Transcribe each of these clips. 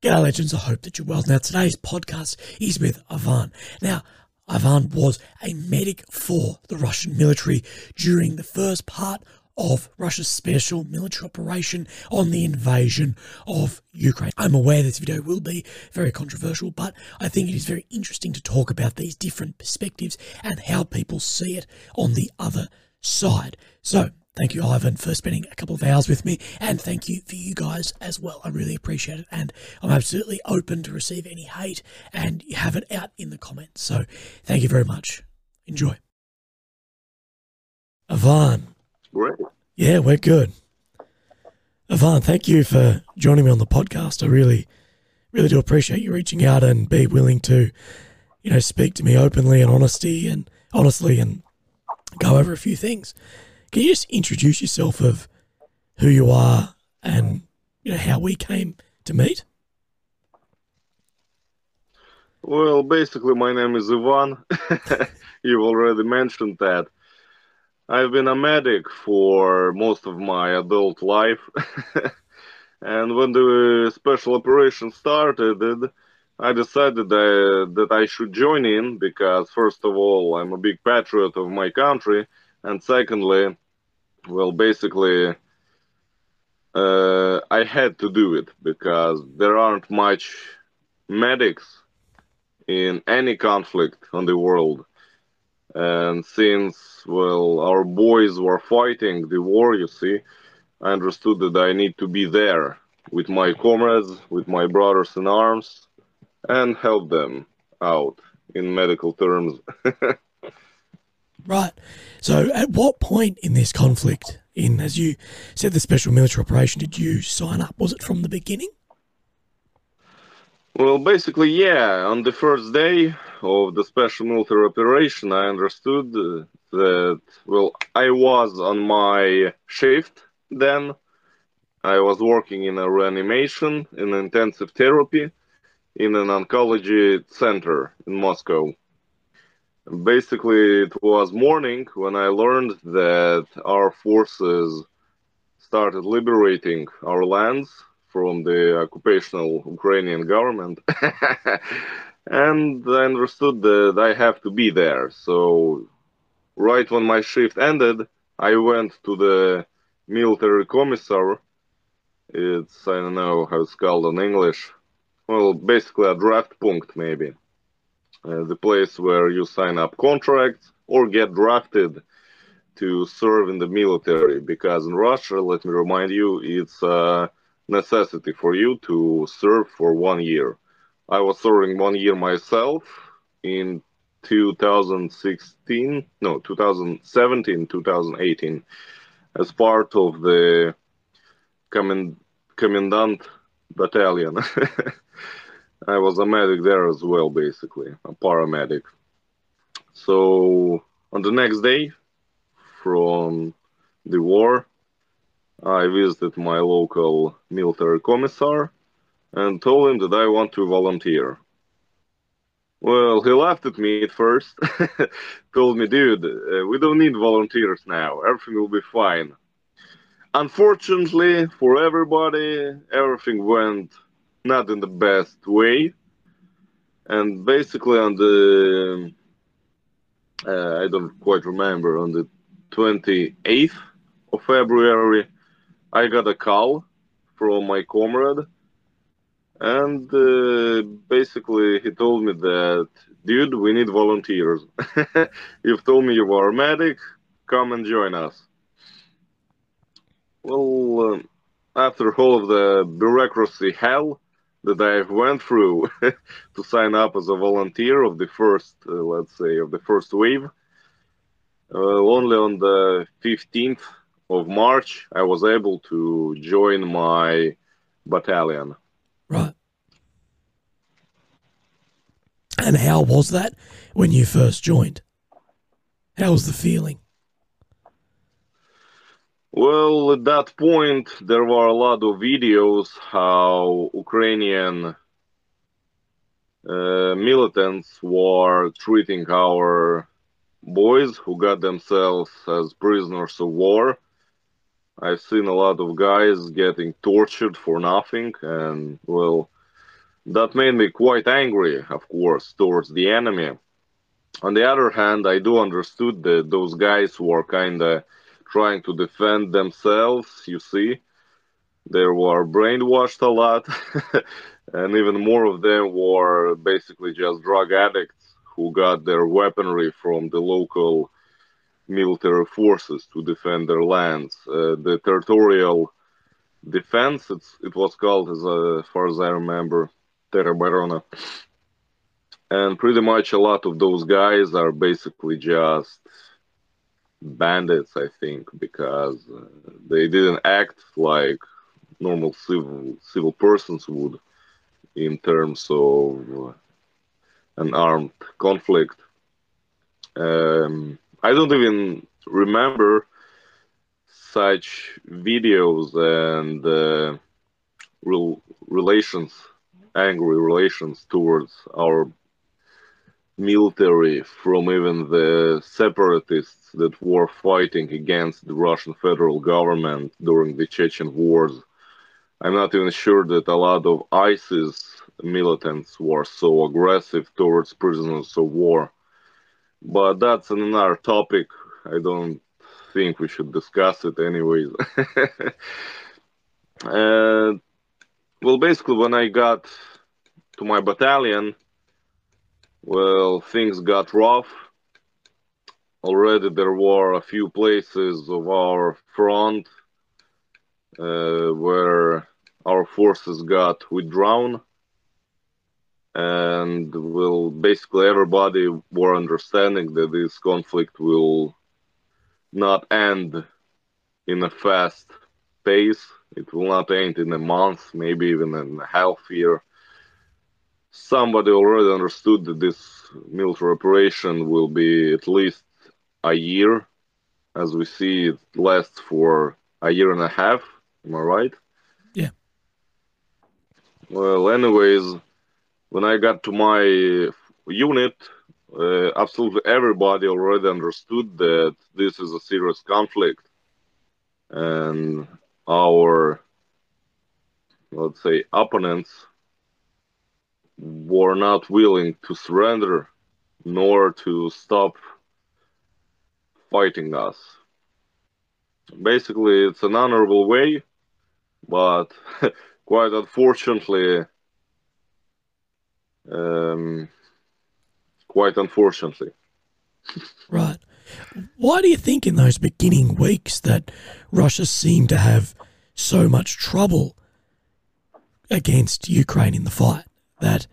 G'day, legends. I hope that you're well. Now, today's podcast is with Ivan. Now, Ivan was a medic for the Russian military during the first part of Russia's special military operation on the invasion of Ukraine. I'm aware this video will be very controversial, but I think it is very interesting to talk about these different perspectives and how people see it on the other side. So, Thank you, Ivan, for spending a couple of hours with me, and thank you for you guys as well. I really appreciate it, and I'm absolutely open to receive any hate, and you have it out in the comments. So, thank you very much. Enjoy. Ivan. Great. Yeah, we're good. Ivan, thank you for joining me on the podcast. I really, really do appreciate you reaching out and be willing to, you know, speak to me openly and honesty and honestly and go over a few things. Can you just introduce yourself of who you are and you know how we came to meet? Well, basically, my name is Ivan. You've already mentioned that. I've been a medic for most of my adult life. and when the special operation started, I decided that, that I should join in because, first of all, I'm a big patriot of my country and secondly, well, basically, uh, I had to do it because there aren't much medics in any conflict on the world. And since, well, our boys were fighting the war, you see, I understood that I need to be there with my comrades, with my brothers in arms, and help them out in medical terms. Right. So, at what point in this conflict, in as you said, the special military operation, did you sign up? Was it from the beginning? Well, basically, yeah. On the first day of the special military operation, I understood uh, that, well, I was on my shift then. I was working in a reanimation, in intensive therapy, in an oncology center in Moscow. Basically, it was morning when I learned that our forces started liberating our lands from the occupational Ukrainian government. and I understood that I have to be there. So, right when my shift ended, I went to the military commissar. It's, I don't know how it's called in English. Well, basically a draft punct, maybe. Uh, the place where you sign up contracts or get drafted to serve in the military. Because in Russia, let me remind you, it's a necessity for you to serve for one year. I was serving one year myself in 2016, no, 2017, 2018, as part of the commandant battalion. I was a medic there as well, basically, a paramedic. So on the next day from the war, I visited my local military commissar and told him that I want to volunteer. Well, he laughed at me at first, told me, dude, uh, we don't need volunteers now, everything will be fine. Unfortunately for everybody, everything went not in the best way. And basically, on the uh, I don't quite remember on the 28th of February, I got a call from my comrade, and uh, basically he told me that, dude, we need volunteers. You've told me you are a medic, come and join us. Well, um, after all of the bureaucracy hell, that I went through to sign up as a volunteer of the first, uh, let's say, of the first wave. Uh, only on the 15th of March, I was able to join my battalion. Right. And how was that when you first joined? How was the feeling? Well, at that point, there were a lot of videos how Ukrainian uh, militants were treating our boys who got themselves as prisoners of war. I've seen a lot of guys getting tortured for nothing, and well, that made me quite angry, of course, towards the enemy. On the other hand, I do understood that those guys were kind of trying to defend themselves, you see. They were brainwashed a lot, and even more of them were basically just drug addicts who got their weaponry from the local military forces to defend their lands. Uh, the territorial defense, it was called, as, uh, as far as I remember, Teroborona. And pretty much a lot of those guys are basically just bandits, I think, because uh, they didn't act like normal civil civil persons would in terms of an armed conflict. Um, I don't even remember such videos and uh, real relations, angry relations towards our military from even the separatists that were fighting against the Russian federal government during the Chechen wars. I'm not even sure that a lot of ISIS militants were so aggressive towards prisoners of war. But that's another topic. I don't think we should discuss it anyways. and uh, well, basically, when I got to my battalion, well, things got rough. Already there were a few places of our front uh, where our forces got withdrawn. And well, basically everybody were understanding that this conflict will not end in a fast pace. It will not end in a month, maybe even in a half year somebody already understood that this military operation will be at least a year. As we see, it lasts for a year and a half. Am I right? Yeah. Well, anyways, when I got to my unit, uh, absolutely everybody already understood that this is a serious conflict. And our, let's say, opponents were not willing to surrender nor to stop fighting us. Basically, it's an honorable way, but quite unfortunately, um, quite unfortunately. right. Why do you think in those beginning weeks that Russia seemed to have so much trouble against Ukraine in the fight? That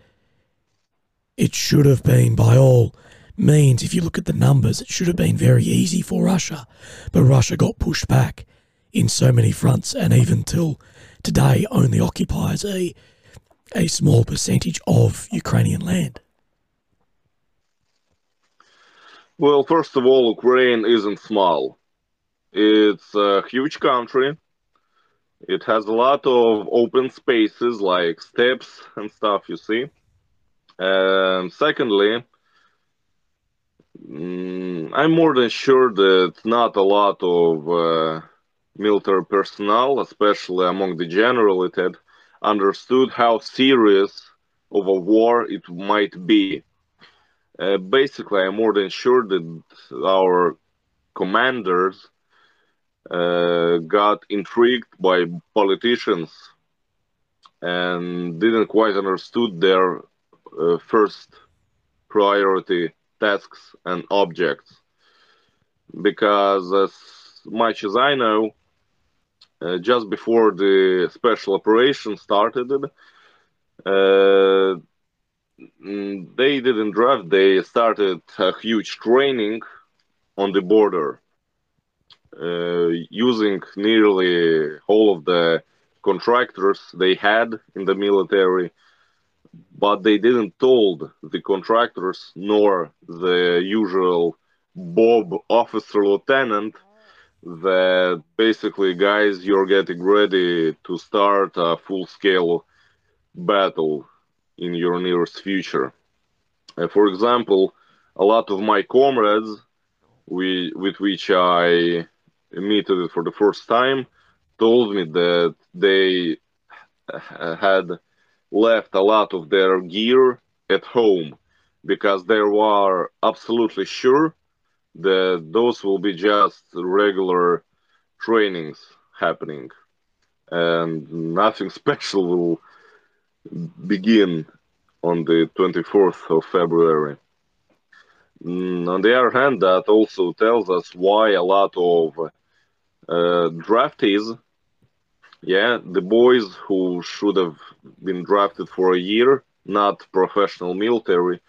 it should have been, by all means, if you look at the numbers, it should have been very easy for Russia. But Russia got pushed back in so many fronts, and even till today, only occupies a, a small percentage of Ukrainian land. Well, first of all, Ukraine isn't small. It's a huge country it has a lot of open spaces like steppes and stuff, you see. And secondly, mm, I'm more than sure that not a lot of uh, military personnel, especially among the generality, understood how serious of a war it might be. Uh, basically, I'm more than sure that our commanders got intrigued by politicians and didn't quite understood their uh, first priority tasks and objects. Because as much as i know uh, just before the special operation started uh, they didn't draft they started a huge training on the border. uh, using nearly all of the contractors they had in the military, but they didn't told the contractors nor the usual Bob officer lieutenant that basically, guys, you're getting ready to start a full scale battle in your nearest future. Uh, for example, a lot of my comrades we, with which I meet it for the first time told me that they had left a lot of their gear at home because they were absolutely sure that those will be just regular trainings happening and nothing special will begin on the 24th of February. Mm, on the other hand, that also tells us why a lot of uh, draftees, yeah, the boys who should have been drafted for a year, not professional military,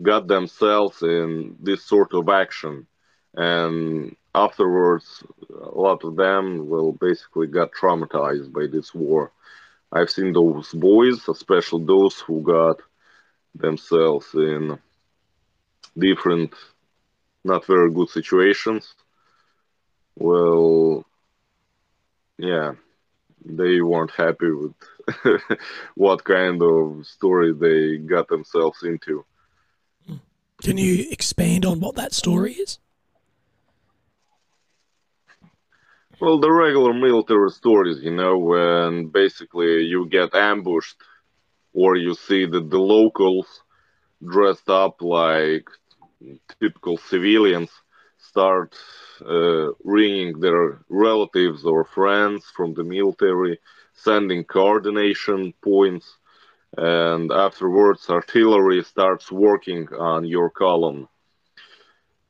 got themselves in this sort of action. And afterwards, a lot of them will basically got traumatized by this war. I've seen those boys, especially those who got themselves in different, not very good situations. Well, yeah, they weren't happy with what kind of story they got themselves into. Can you expand on what that story is? Well, the regular military stories, you know, when basically you get ambushed or you see that the locals dressed up like typical civilians start uh, ringing their relatives or friends from the military, sending coordination points, and afterwards artillery starts working on your column.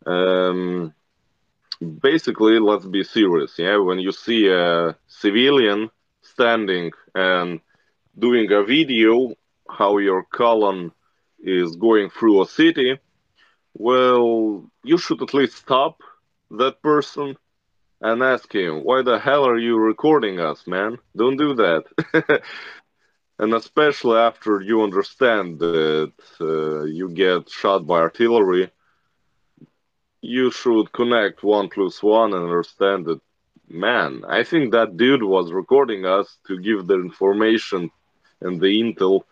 Um, basically, let's be serious. Yeah, when you see a civilian standing and doing a video how your column is going through a city, well, you should at least stop that person and ask him, why the hell are you recording us, man? Don't do that. and especially after you understand that uh, you get shot by artillery, you should connect one plus one and understand that, man, I think that dude was recording us to give the information and the intel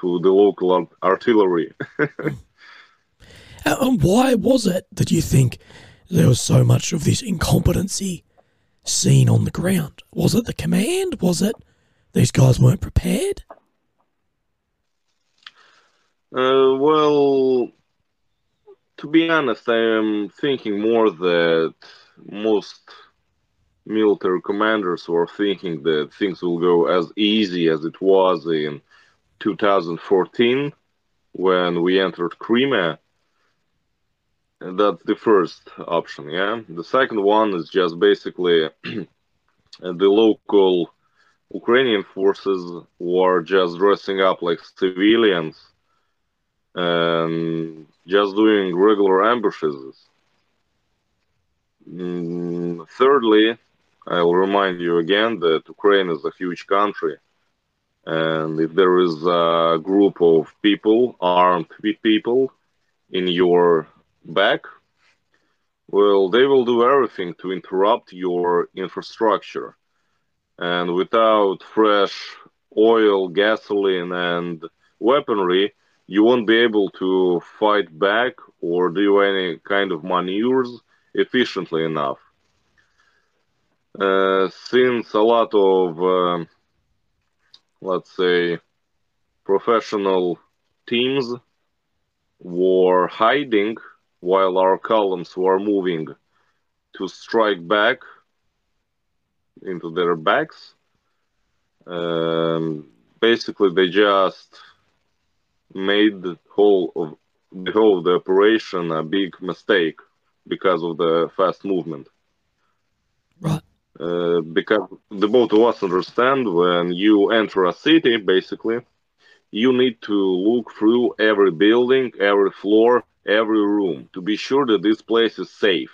to the local artillery. and why was it that you think there was so much of this incompetency seen on the ground? Was it the command? Was it these guys weren't prepared? Uh, well, to be honest, I am thinking more that most military commanders were thinking that things will go as easy as it was in 2014 when we entered Crimea. That's the first option, yeah. The second one is just basically the local Ukrainian forces were just dressing up like civilians and just doing regular ambushes. Mm, thirdly, I'll remind you again that Ukraine is a huge country. And if there is a group of people, armed with people, in your back, well, they will do everything to interrupt your infrastructure. And without fresh oil, gasoline, and weaponry, you won't be able to fight back or do any kind of maneuvers efficiently enough. Uh, since a lot of, uh, let's say, professional teams were hiding while our columns were moving to strike back into their backs, um, basically they just made the whole of the whole of the operation a big mistake because of the fast movement. Right. Uh, because the both of us understand when you enter a city, basically, you need to look through every building, every floor, every room to be sure that this place is safe.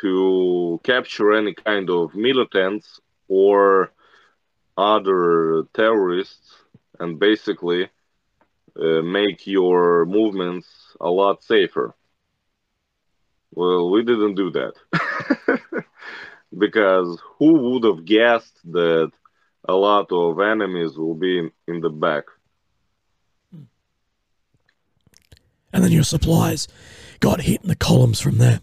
To capture any kind of militants or other terrorists, and basically uh, make your movements a lot safer. Well, we didn't do that. because who would have guessed that a lot of enemies will be in, in the back? And then your supplies got hit in the columns from there.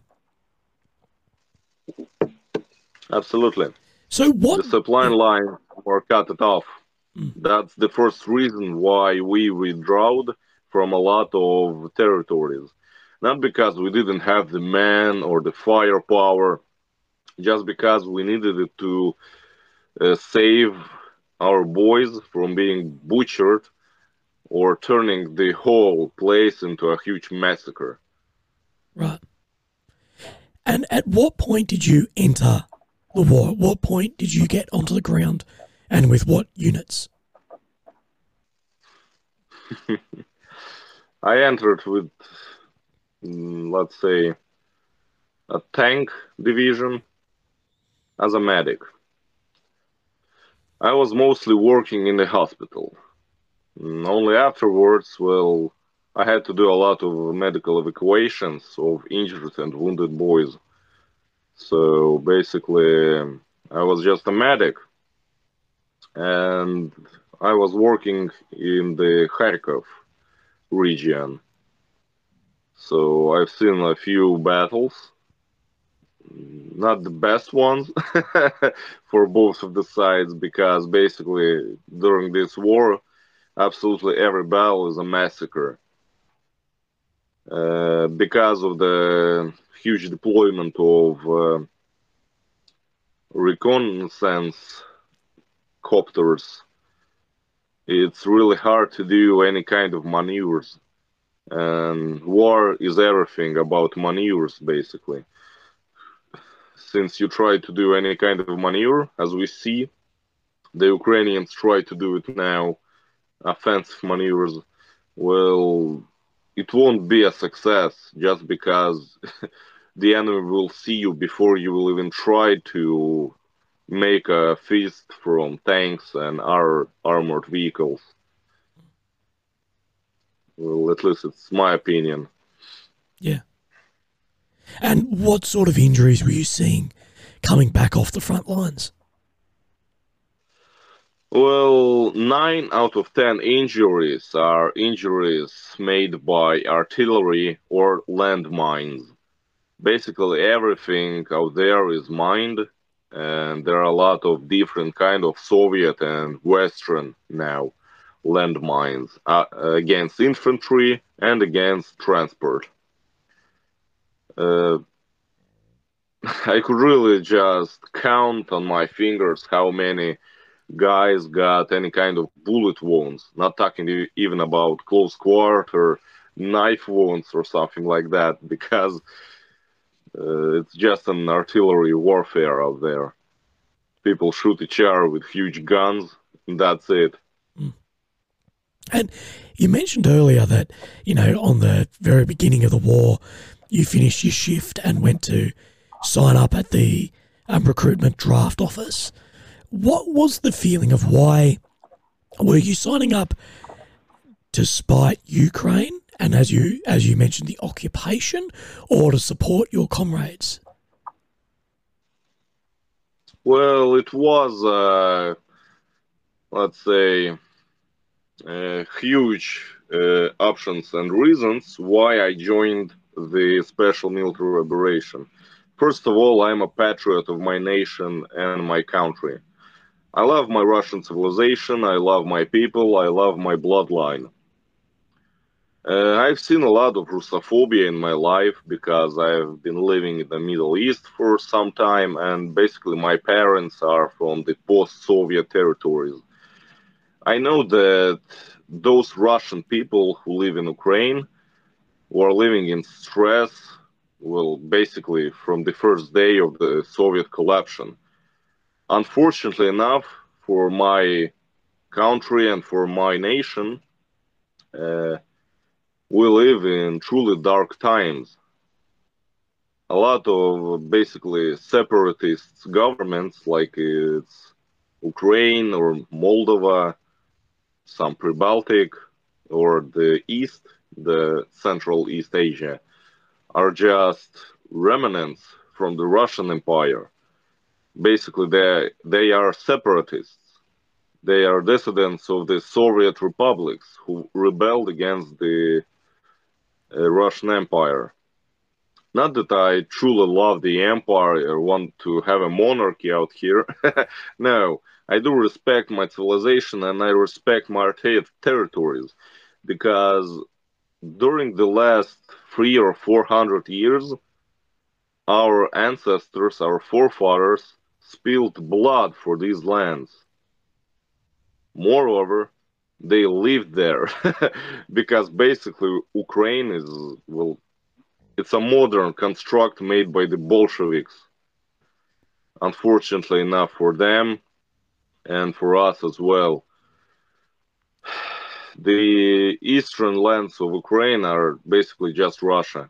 Absolutely. So what? The supply line were cut it off Mm. That's the first reason why we withdrew from a lot of territories. Not because we didn't have the men or the firepower, just because we needed it to uh, save our boys from being butchered or turning the whole place into a huge massacre. Right. And at what point did you enter the war? At what point did you get onto the ground and with what units? I entered with, mm, let's say, a tank division as a medic. I was mostly working in the hospital. Mm, only afterwards, well, I had to do a lot of medical evacuations of injured and wounded boys. So basically, I was just a medic. And I was working in the Kharkov region. So I've seen a few battles. Not the best ones for both of the sides because basically during this war, absolutely every battle is a massacre uh, because of the huge deployment of uh, reconnaissance copters. It's really hard to do any kind of maneuvers. And war is everything about maneuvers, basically. Since you try to do any kind of maneuver, as we see, the Ukrainians try to do it now, offensive maneuvers. Well, it won't be a success just because the enemy will see you before you will even try to make a feast from tanks and our armored vehicles. Well, at least it's my opinion. Yeah. And what sort of injuries were you seeing coming back off the front lines? Well, nine out of ten injuries are injuries made by artillery or landmines. Basically, everything out there is mined, and there are a lot of different kind of Soviet and Western now landmines uh, against infantry and against transport. Uh, I could really just count on my fingers how many guys got any kind of bullet wounds, not talking even about close quarter knife wounds or something like that, because uh, it's just an artillery warfare out there. People shoot each other with huge guns, and that's it. Hmm. And you mentioned earlier that, you know, on the very beginning of the war, you finished your shift and went to sign up at the um, recruitment draft office. What was the feeling of why were you signing up to spite Ukraine and as you as you mentioned the occupation or to support your comrades? Well, it was uh, let's say uh, huge uh, options and reasons why I joined the special military operation. First of all, I'm a patriot of my nation and my country. I love my Russian civilization, I love my people, I love my bloodline. Uh, I've seen a lot of Russophobia in my life because I've been living in the Middle East for some time, and basically, my parents are from the post Soviet territories. I know that those Russian people who live in Ukraine were living in stress, well, basically, from the first day of the Soviet collapse unfortunately enough for my country and for my nation, uh, we live in truly dark times. A lot of basically separatist governments, like it's Ukraine or Moldova, some pre-Baltic, or the East, the Central East Asia, are just remnants from the Russian Empire basically they they are separatists. They are dissidents of the Soviet republics who rebelled against the uh, Russian Empire. Not that I truly love the empire or want to have a monarchy out here. no, I do respect my civilization and I respect my ter- territories because during the last three or four hundred years, our ancestors, our forefathers, spilled blood for these lands. Moreover, they lived there because basically Ukraine is well it's a modern construct made by the Bolsheviks. Unfortunately enough for them and for us as well. The eastern lands of Ukraine are basically just Russia.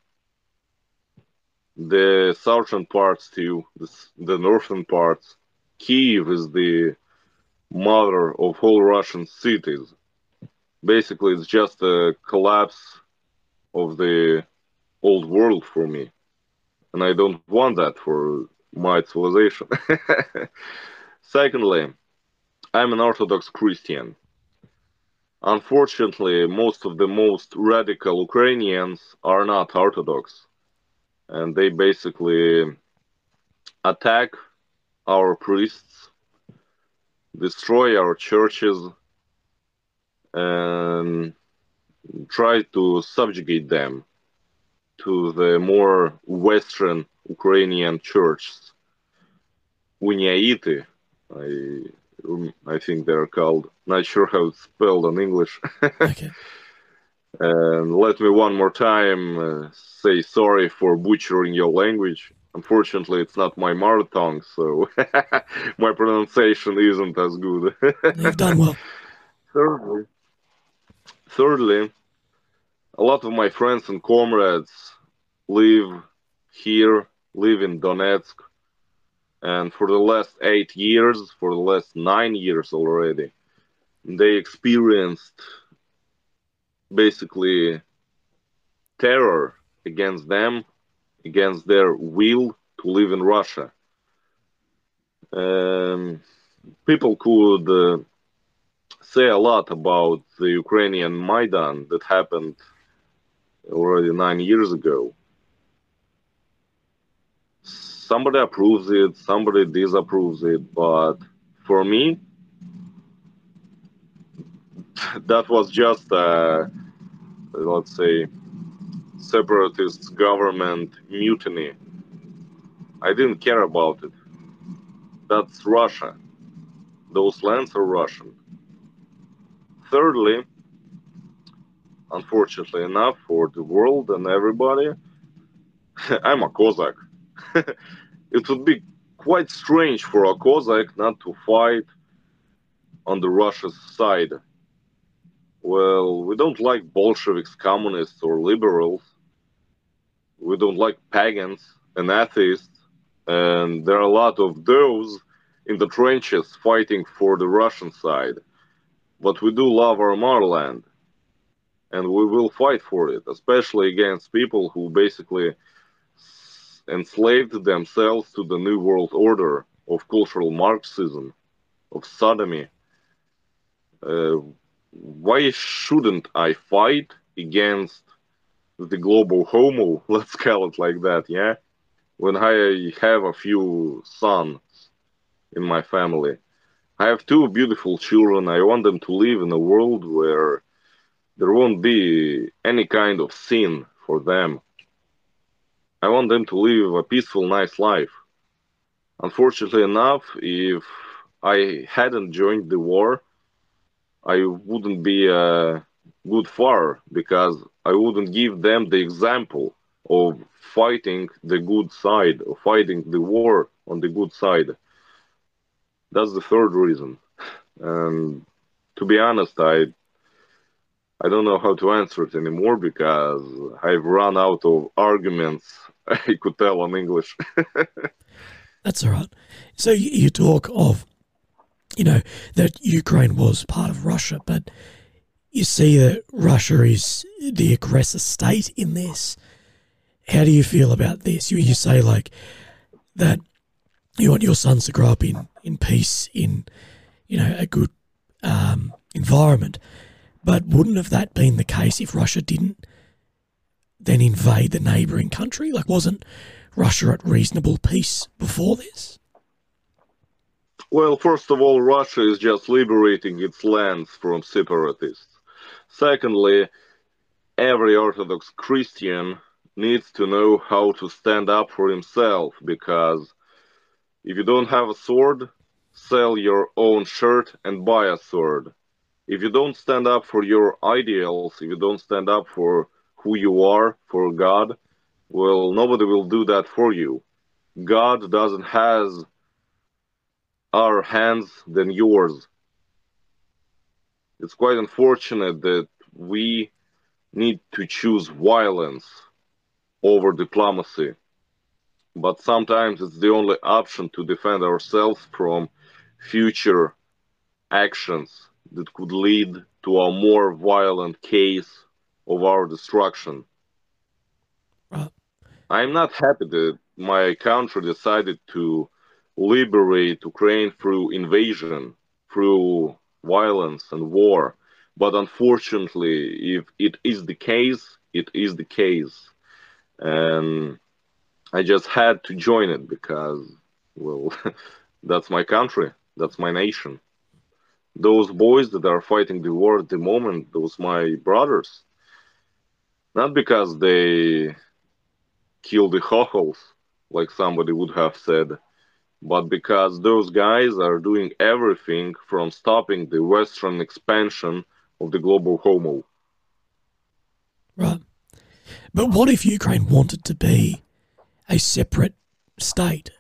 The southern parts too, the, the northern parts. Kiev is the mother of all Russian cities. Basically, it's just a collapse of the old world for me. And I don't want that for my civilization. Secondly, I'm an Orthodox Christian. Unfortunately, most of the most radical Ukrainians are not Orthodox. And they basically attack our priests, destroy our churches, and try to subjugate them to the more Western Ukrainian churches. Uniate, I, I think they're called. Not sure how it's spelled in English. Okay. And let me one more time uh, say sorry for butchering your language. Unfortunately, it's not my mother tongue, so my pronunciation isn't as good. You've done well. thirdly, thirdly, a lot of my friends and comrades live here, live in Donetsk, and for the last eight years, for the last nine years already, they experienced basically terror against them, against their will to live in Russia. Um, people could uh, say a lot about the Ukrainian Maidan that happened already nine years ago. Somebody approves it, somebody disapproves it, but for me, that was just a, let's say, separatist government mutiny. I didn't care about it. That's Russia. Those lands are Russian. Thirdly, unfortunately enough for the world and everybody, I'm a Cossack. it would be quite strange for a Cossack not to fight on the Russia's side. Well, we don't like Bolsheviks, communists, or liberals. We don't like pagans and atheists. And there are a lot of those in the trenches fighting for the Russian side. But we do love our motherland and we will fight for it, especially against people who basically enslaved themselves to the New World Order of cultural Marxism, of sodomy. Uh, why shouldn't I fight against the global homo, let's call it like that, yeah? When I have a few sons in my family. I have two beautiful children. I want them to live in a world where there won't be any kind of sin for them. I want them to live a peaceful, nice life. Unfortunately enough, if I hadn't joined the war, I wouldn't be a good father because I wouldn't give them the example of fighting the good side, of fighting the war on the good side. That's the third reason. And to be honest, I I don't know how to answer it anymore because I've run out of arguments I could tell in English. That's all right. So you talk of, you know, that Ukraine was part of Russia, but you see that Russia is the aggressor state in this. How do you feel about this? You, you say like that you want your sons to grow up in, in peace, in you know a good um, environment, but wouldn't have that been the case if Russia didn't then invade the neighbouring country? Like, wasn't Russia at reasonable peace before this? Well, first of all, Russia is just liberating its lands from separatists. Secondly, every Orthodox Christian needs to know how to stand up for himself because if you don't have a sword, sell your own shirt and buy a sword. If you don't stand up for your ideals, if you don't stand up for who you are, for God, well, nobody will do that for you. God doesn't has our hands than yours. It's quite unfortunate that we need to choose violence over diplomacy. But sometimes it's the only option to defend ourselves from future actions that could lead to a more violent case of our destruction. I'm not happy that my country decided to liberate Ukraine through invasion, through violence and war. But unfortunately, if it is the case, it is the case. And I just had to join it because, well, that's my country, that's my nation. Those boys that are fighting the war at the moment, those my brothers, not because they kill the hochos, like somebody would have said, but because those guys are doing everything from stopping the Western expansion of the global homo. Right. But what if Ukraine wanted to be a separate state?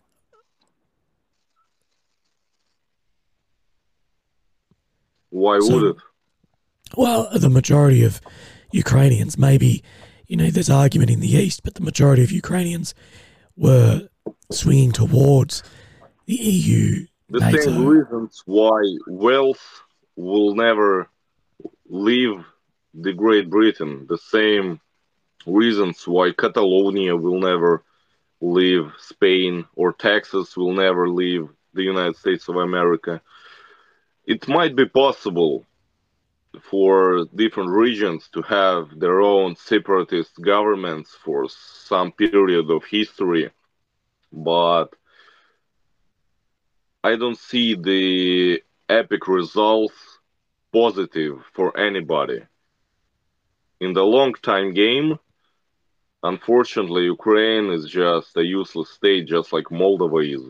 Why so, would it? Well, the majority of Ukrainians, maybe, you know, there's argument in the East, but the majority of Ukrainians were swinging towards the EU. The NATO. same reasons why Wales will never leave the Great Britain, the same reasons why Catalonia will never leave Spain or Texas will never leave the United States of America. It might be possible for different regions to have their own separatist governments for some period of history, but I don't see the epic results positive for anybody. In the long time game, unfortunately, Ukraine is just a useless state, just like Moldova is.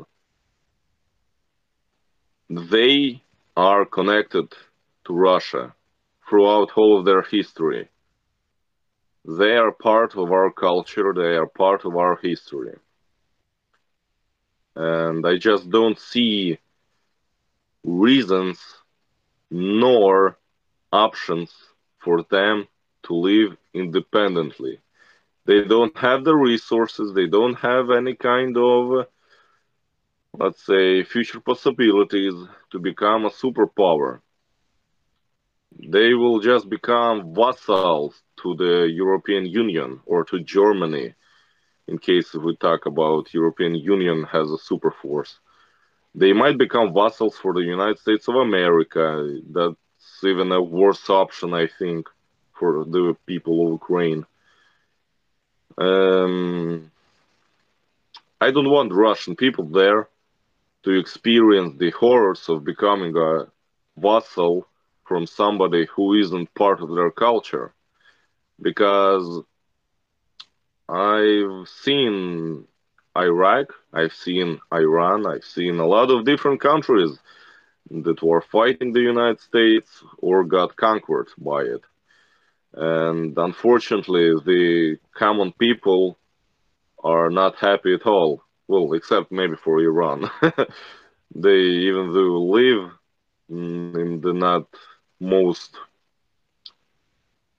They are connected to Russia throughout all of their history. They are part of our culture, they are part of our history. And I just don't see reasons nor options for them to live independently. They don't have the resources, they don't have any kind of, let's say, future possibilities to become a superpower they will just become vassals to the European Union or to Germany, in case we talk about European Union has a super force. They might become vassals for the United States of America. That's even a worse option, I think, for the people of Ukraine. Um, I don't want Russian people there to experience the horrors of becoming a vassal from somebody who isn't part of their culture because I've seen Iraq, I've seen Iran, I've seen a lot of different countries that were fighting the United States or got conquered by it. And unfortunately, the common people are not happy at all. Well, except maybe for Iran. they even though live in the not most,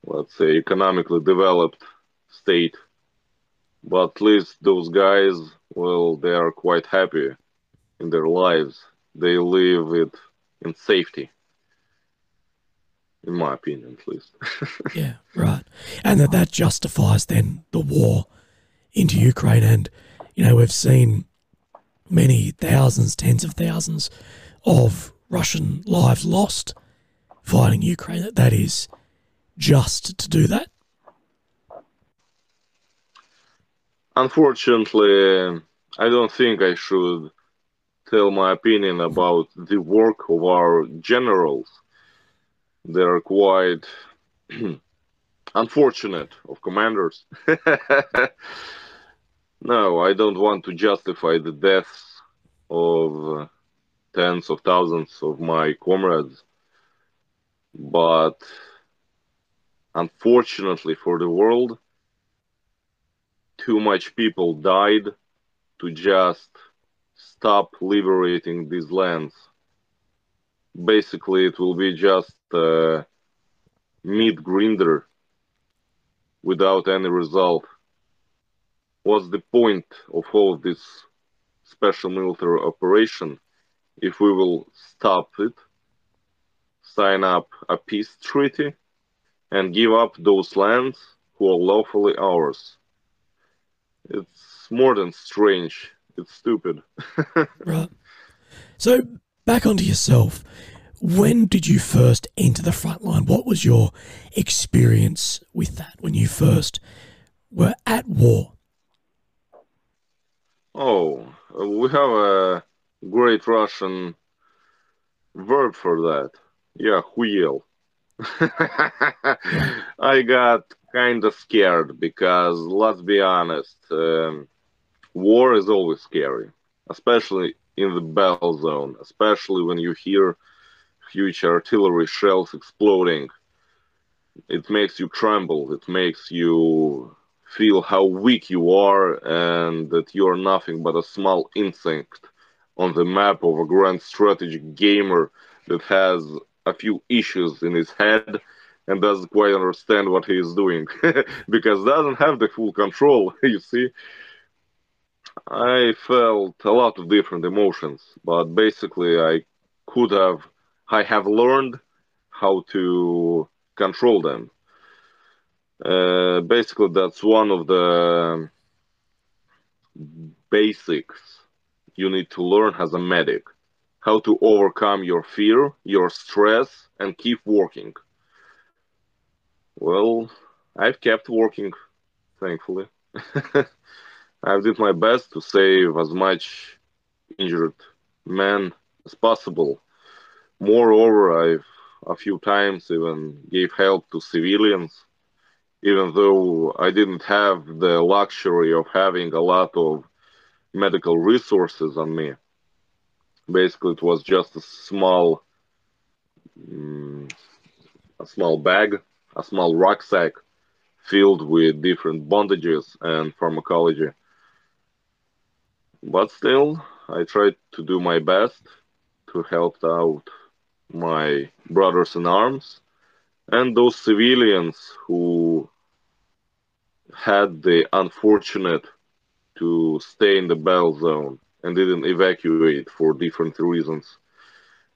let's say, economically developed state. But at least those guys, well, they are quite happy in their lives. They live it in safety, in my opinion, at least. yeah, right. And that that justifies then the war into Ukraine. And, you know, we've seen many thousands, tens of thousands of Russian lives lost fighting Ukraine, that that is just to do that? Unfortunately, I don't think I should tell my opinion about the work of our generals. They're quite unfortunate of commanders. no, I don't want to justify the deaths of uh, tens of thousands of my comrades. But unfortunately for the world, too much people died to just stop liberating these lands. Basically, it will be just a meat grinder without any result. What's the point of all this special military operation if we will stop it, sign up a peace treaty, and give up those lands who are lawfully ours. It's more than strange. It's stupid. right. So, back onto yourself. When did you first enter the front line? What was your experience with that when you first were at war? Oh, we have a great Russian verb for that. Yeah, huel. I got kind of scared because, let's be honest, um, war is always scary, especially in the battle zone, especially when you hear huge artillery shells exploding. It makes you tremble, it makes you feel how weak you are and that you are nothing but a small insect on the map of a grand strategic gamer that has a few issues in his head and doesn't quite understand what he is doing because doesn't have the full control you see. I felt a lot of different emotions but basically i could have i have learned how to control them. Uh, basically that's one of the basics you need to learn as a medic. How to overcome your fear, your stress, and keep working. Well, I've kept working, thankfully. I've did my best to save as much injured men as possible. Moreover, I've a few times even gave help to civilians, even though I didn't have the luxury of having a lot of medical resources on me. Basically, it was just a small, um, a small bag, a small rucksack filled with different bondages and pharmacology. But still, I tried to do my best to help out my brothers in arms and those civilians who had the unfortunate to stay in the battle zone and didn't evacuate for different reasons.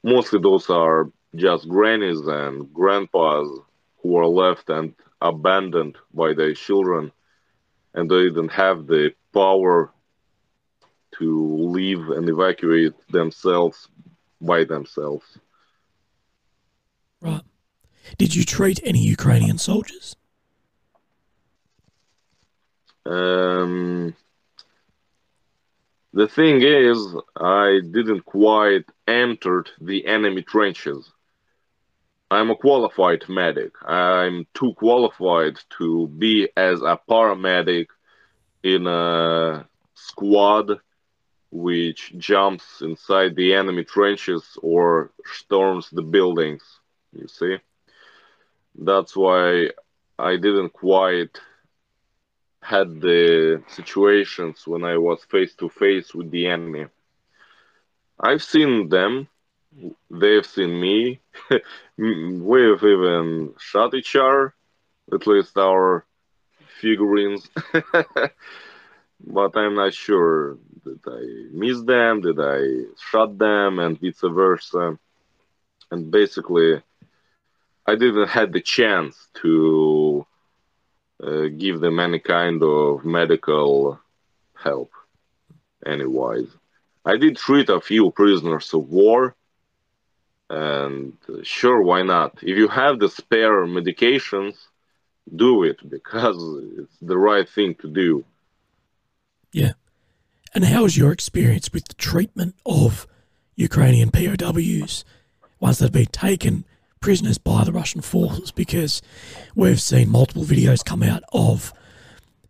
Mostly those are just grannies and grandpas who are left and abandoned by their children and they didn't have the power to leave and evacuate themselves by themselves. Right. Did you treat any Ukrainian soldiers? Um, the thing is, I didn't quite enter the enemy trenches. I'm a qualified medic. I'm too qualified to be as a paramedic in a squad which jumps inside the enemy trenches or storms the buildings. You see? That's why I didn't quite had the situations when I was face to face with the enemy. I've seen them, they've seen me. We've even shot each other, at least our figurines. but I'm not sure did I miss them, did I shot them, and vice versa. And basically, I didn't have the chance to uh, give them any kind of medical help, anywise. I did treat a few prisoners of war, and sure, why not? If you have the spare medications, do it because it's the right thing to do. Yeah. And how was your experience with the treatment of Ukrainian POWs once they've been taken prisoners by the Russian forces? Because we've seen multiple videos come out of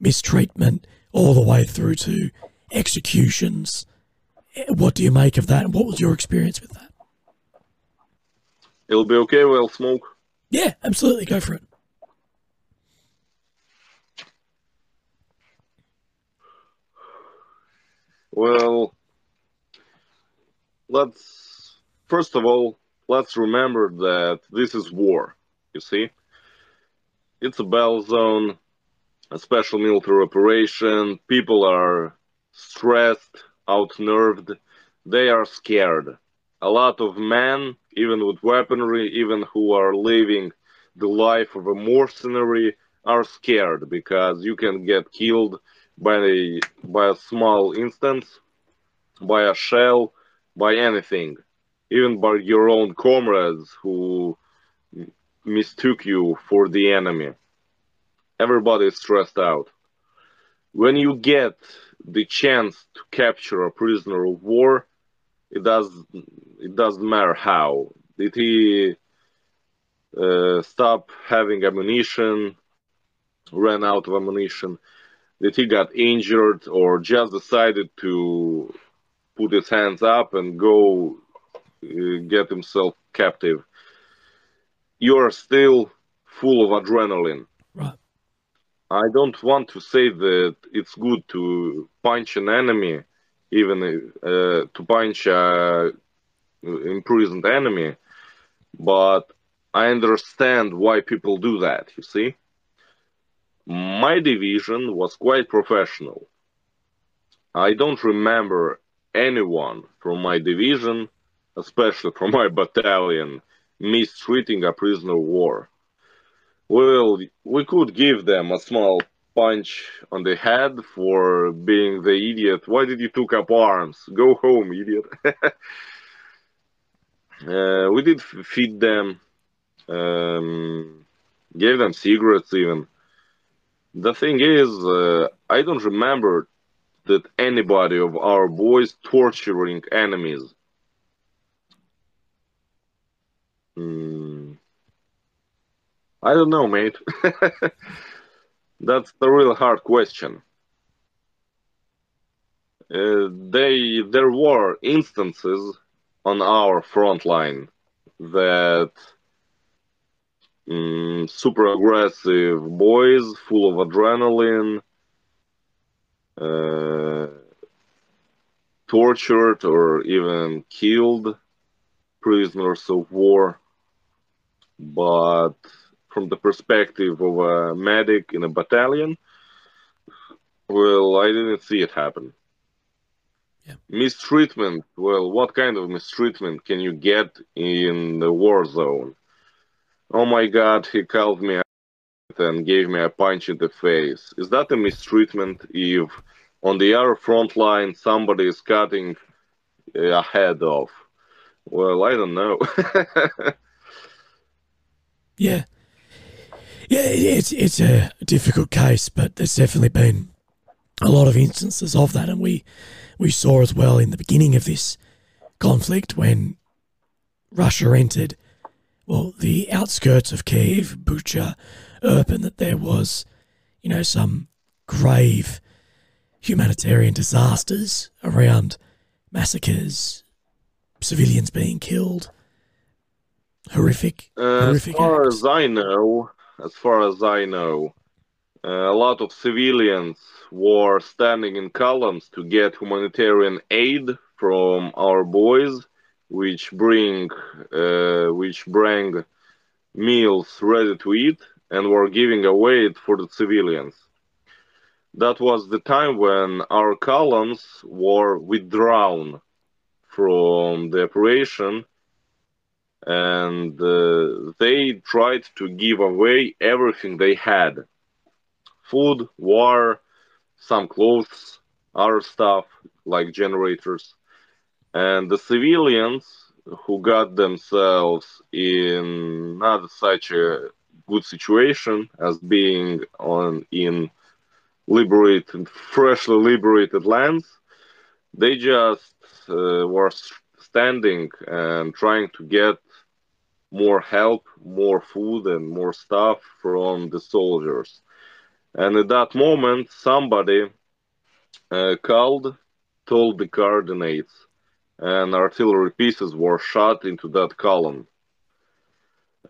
mistreatment all the way through to executions. What do you make of that? And what was your experience with that? It'll be okay. We'll smoke. Yeah, absolutely. Go for it. Well, let's first of all let's remember that this is war. You see, it's a battle zone, a special military operation. People are stressed, outnerved. They are scared. A lot of men, even with weaponry, even who are living the life of a mercenary, are scared because you can get killed by a, by a small instance, by a shell, by anything, even by your own comrades who mistook you for the enemy. Everybody is stressed out. When you get the chance to capture a prisoner of war, it does it doesn't matter how. Did he uh, stop having ammunition, ran out of ammunition? that he got injured or just decided to put his hands up and go uh, get himself captive. You are still full of adrenaline. Right. I don't want to say that it's good to punch an enemy, even uh, to punch a imprisoned enemy, but I understand why people do that, you see? my division was quite professional. I don't remember anyone from my division, especially from my battalion, mistreating a prisoner of war. Well, we could give them a small punch on the head for being the idiot. Why did you took up arms? Go home, idiot. uh, we did feed them, um, gave them cigarettes even. The thing is, uh, I don't remember that anybody of our boys torturing enemies. Hmm. I don't know, mate. That's the real hard question. Uh, they there were instances on our front line that mm, super aggressive boys full of adrenaline, uh, tortured or even killed prisoners of war. But from the perspective of a medic in a battalion, well, I didn't see it happen. Yeah. Mistreatment, well, what kind of mistreatment can you get in the war zone? Oh my god, he called me and gave me a punch in the face. Is that a mistreatment if on the other front line somebody is cutting uh, a head off? Well, I don't know. yeah. Yeah, it's it's a difficult case, but there's definitely been a lot of instances of that, and we we saw as well in the beginning of this conflict when Russia entered well, the outskirts of Kiev, Bucha, Irpin, that there was, you know, some grave humanitarian disasters around massacres, civilians being killed. Horrific. Uh, horrific as far acts. as I know, as far as I know, uh, a lot of civilians were standing in columns to get humanitarian aid from our boys which bring uh, which bring meals ready to eat and were giving away it for the civilians. That was the time when our columns were withdrawn from the operation and uh, they tried to give away everything they had food, water, some clothes, other stuff like generators and the civilians who got themselves in not such a good situation as being on in liberated, freshly liberated lands. They just uh, were standing and trying to get more help, more food, and more stuff from the soldiers. And at that moment, somebody uh, called, told the coordinates, and artillery pieces were shot into that column.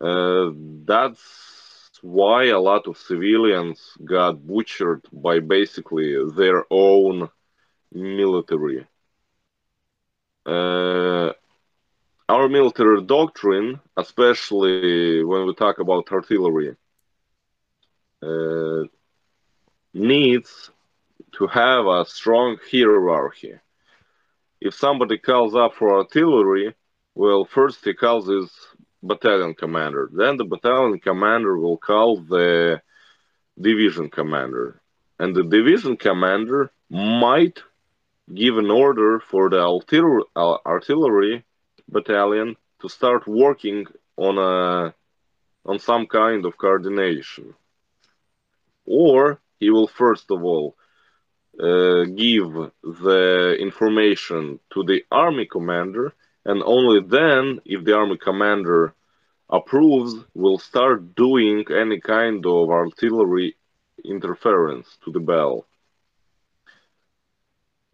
Uh, that's why a lot of civilians got butchered by basically their own military. Uh, our military doctrine, especially when we talk about artillery, uh, needs to have a strong hierarchy. If somebody calls up for artillery, well, first he calls his battalion commander. Then the battalion commander will call the division commander. And the division commander might give an order for the artillery uh, battalion to start working on a on some kind of coordination or he will first of all uh, give the information to the army commander and only then if the army commander approves will start doing any kind of artillery interference to the bell.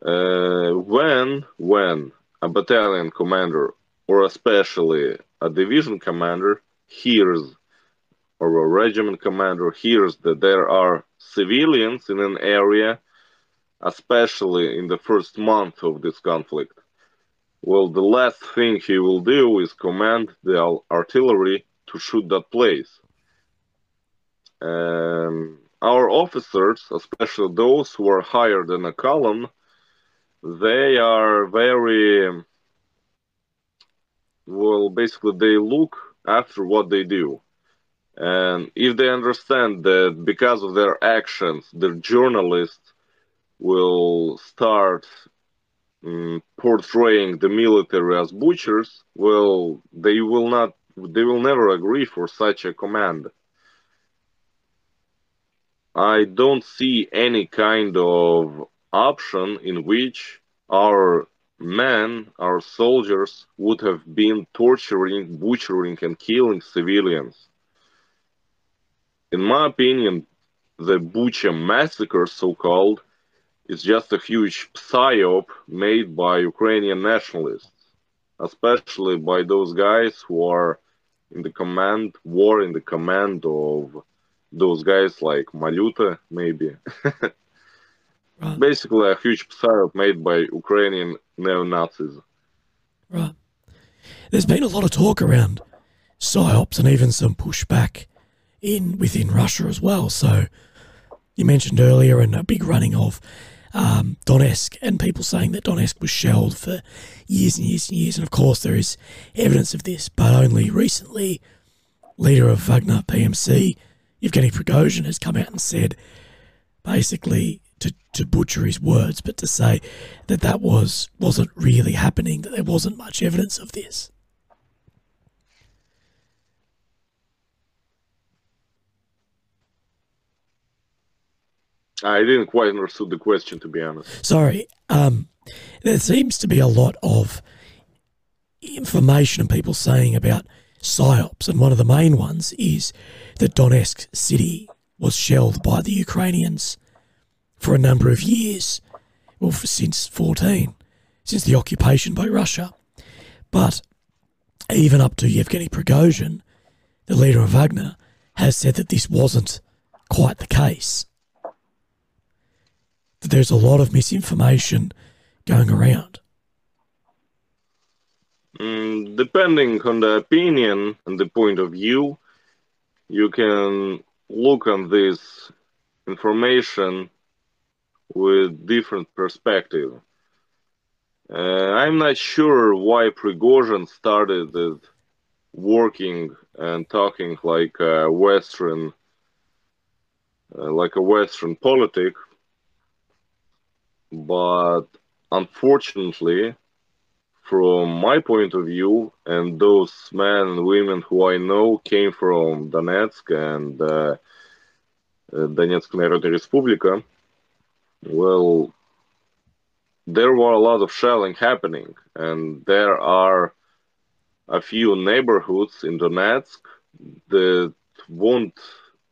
Uh, when when a battalion commander or especially a division commander hears or a regiment commander hears that there are civilians in an area, especially in the first month of this conflict, well, the last thing he will do is command the artillery to shoot that place. Um, our officers, especially those who are higher than a column, they are very well basically they look after what they do and if they understand that because of their actions the journalists will start um, portraying the military as butchers well they will not they will never agree for such a command i don't see any kind of option in which our men, our soldiers, would have been torturing, butchering, and killing civilians. In my opinion, the Bucha massacre, so called, is just a huge psyop made by Ukrainian nationalists, especially by those guys who are in the command, war in the command of those guys like Maluta, maybe. Right. Basically, a huge psyop made by Ukrainian neo Nazis. Right. There's been a lot of talk around psyops and even some pushback in within Russia as well. So you mentioned earlier and a big running of um, Donetsk and people saying that Donetsk was shelled for years and years and years. And of course, there is evidence of this, but only recently, leader of Wagner PMC, Yevgeny Prigozhin, has come out and said basically to, to butcher his words, but to say that that was wasn't really happening, that there wasn't much evidence of this. I didn't quite understand the question, to be honest. Sorry. Um, there seems to be a lot of information and people saying about psyops, and one of the main ones is that Donetsk city was shelled by the Ukrainians for a number of years, well, since 14, since the occupation by Russia. But even up to Yevgeny Prigozhin, the leader of Wagner, has said that this wasn't quite the case. There's a lot of misinformation going around. Mm, depending on the opinion and the point of view, you can look on this information with different perspective. Uh, I'm not sure why Prigozhin started working and talking like a Western, uh, like a Western politic, but unfortunately, from my point of view, and those men and women who I know came from Donetsk and uh, uh Donetsk Народная Республика, Well, there were a lot of shelling happening, and there are a few neighborhoods in Donetsk that won't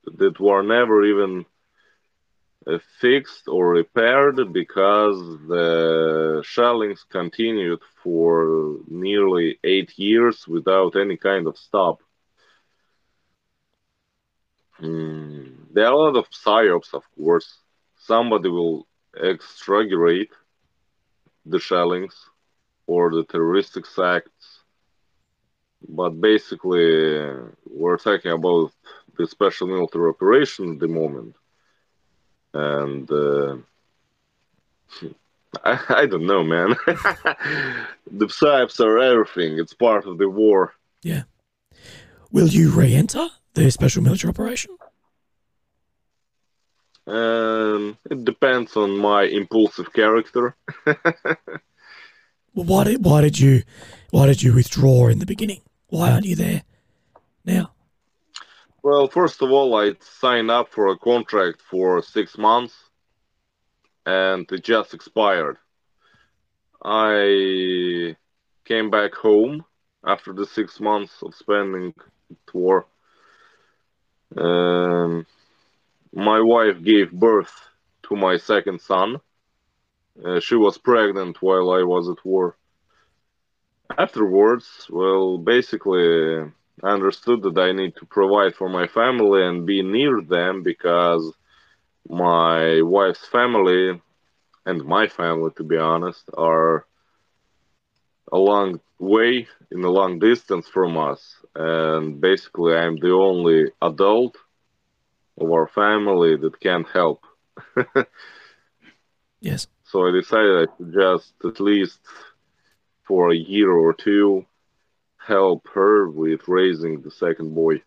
that were never even uh, fixed or repaired because the shellings continued for nearly eight years without any kind of stop. Mm, there are a lot of psyops, of course. Somebody will extraggerate the shellings or the terroristic acts. But basically, we're talking about the special military operation at the moment. And uh, I, I don't know, man. the psyops are everything. It's part of the war. Yeah. Will you re enter the special military operation? Um, it depends on my impulsive character. well, why did why did you why did you withdraw in the beginning? Why aren't you there now? Well, first of all, I signed up for a contract for six months, and it just expired. I came back home after the six months of spending tour. Um, my wife gave birth to my second son. Uh, she was pregnant while I was at war. Afterwards, well, basically, I understood that I need to provide for my family and be near them because my wife's family and my family, to be honest, are a long way in a long distance from us. And basically, I'm the only adult of our family that can't help. yes. So I decided I should just at least for a year or two help her with raising the second boy.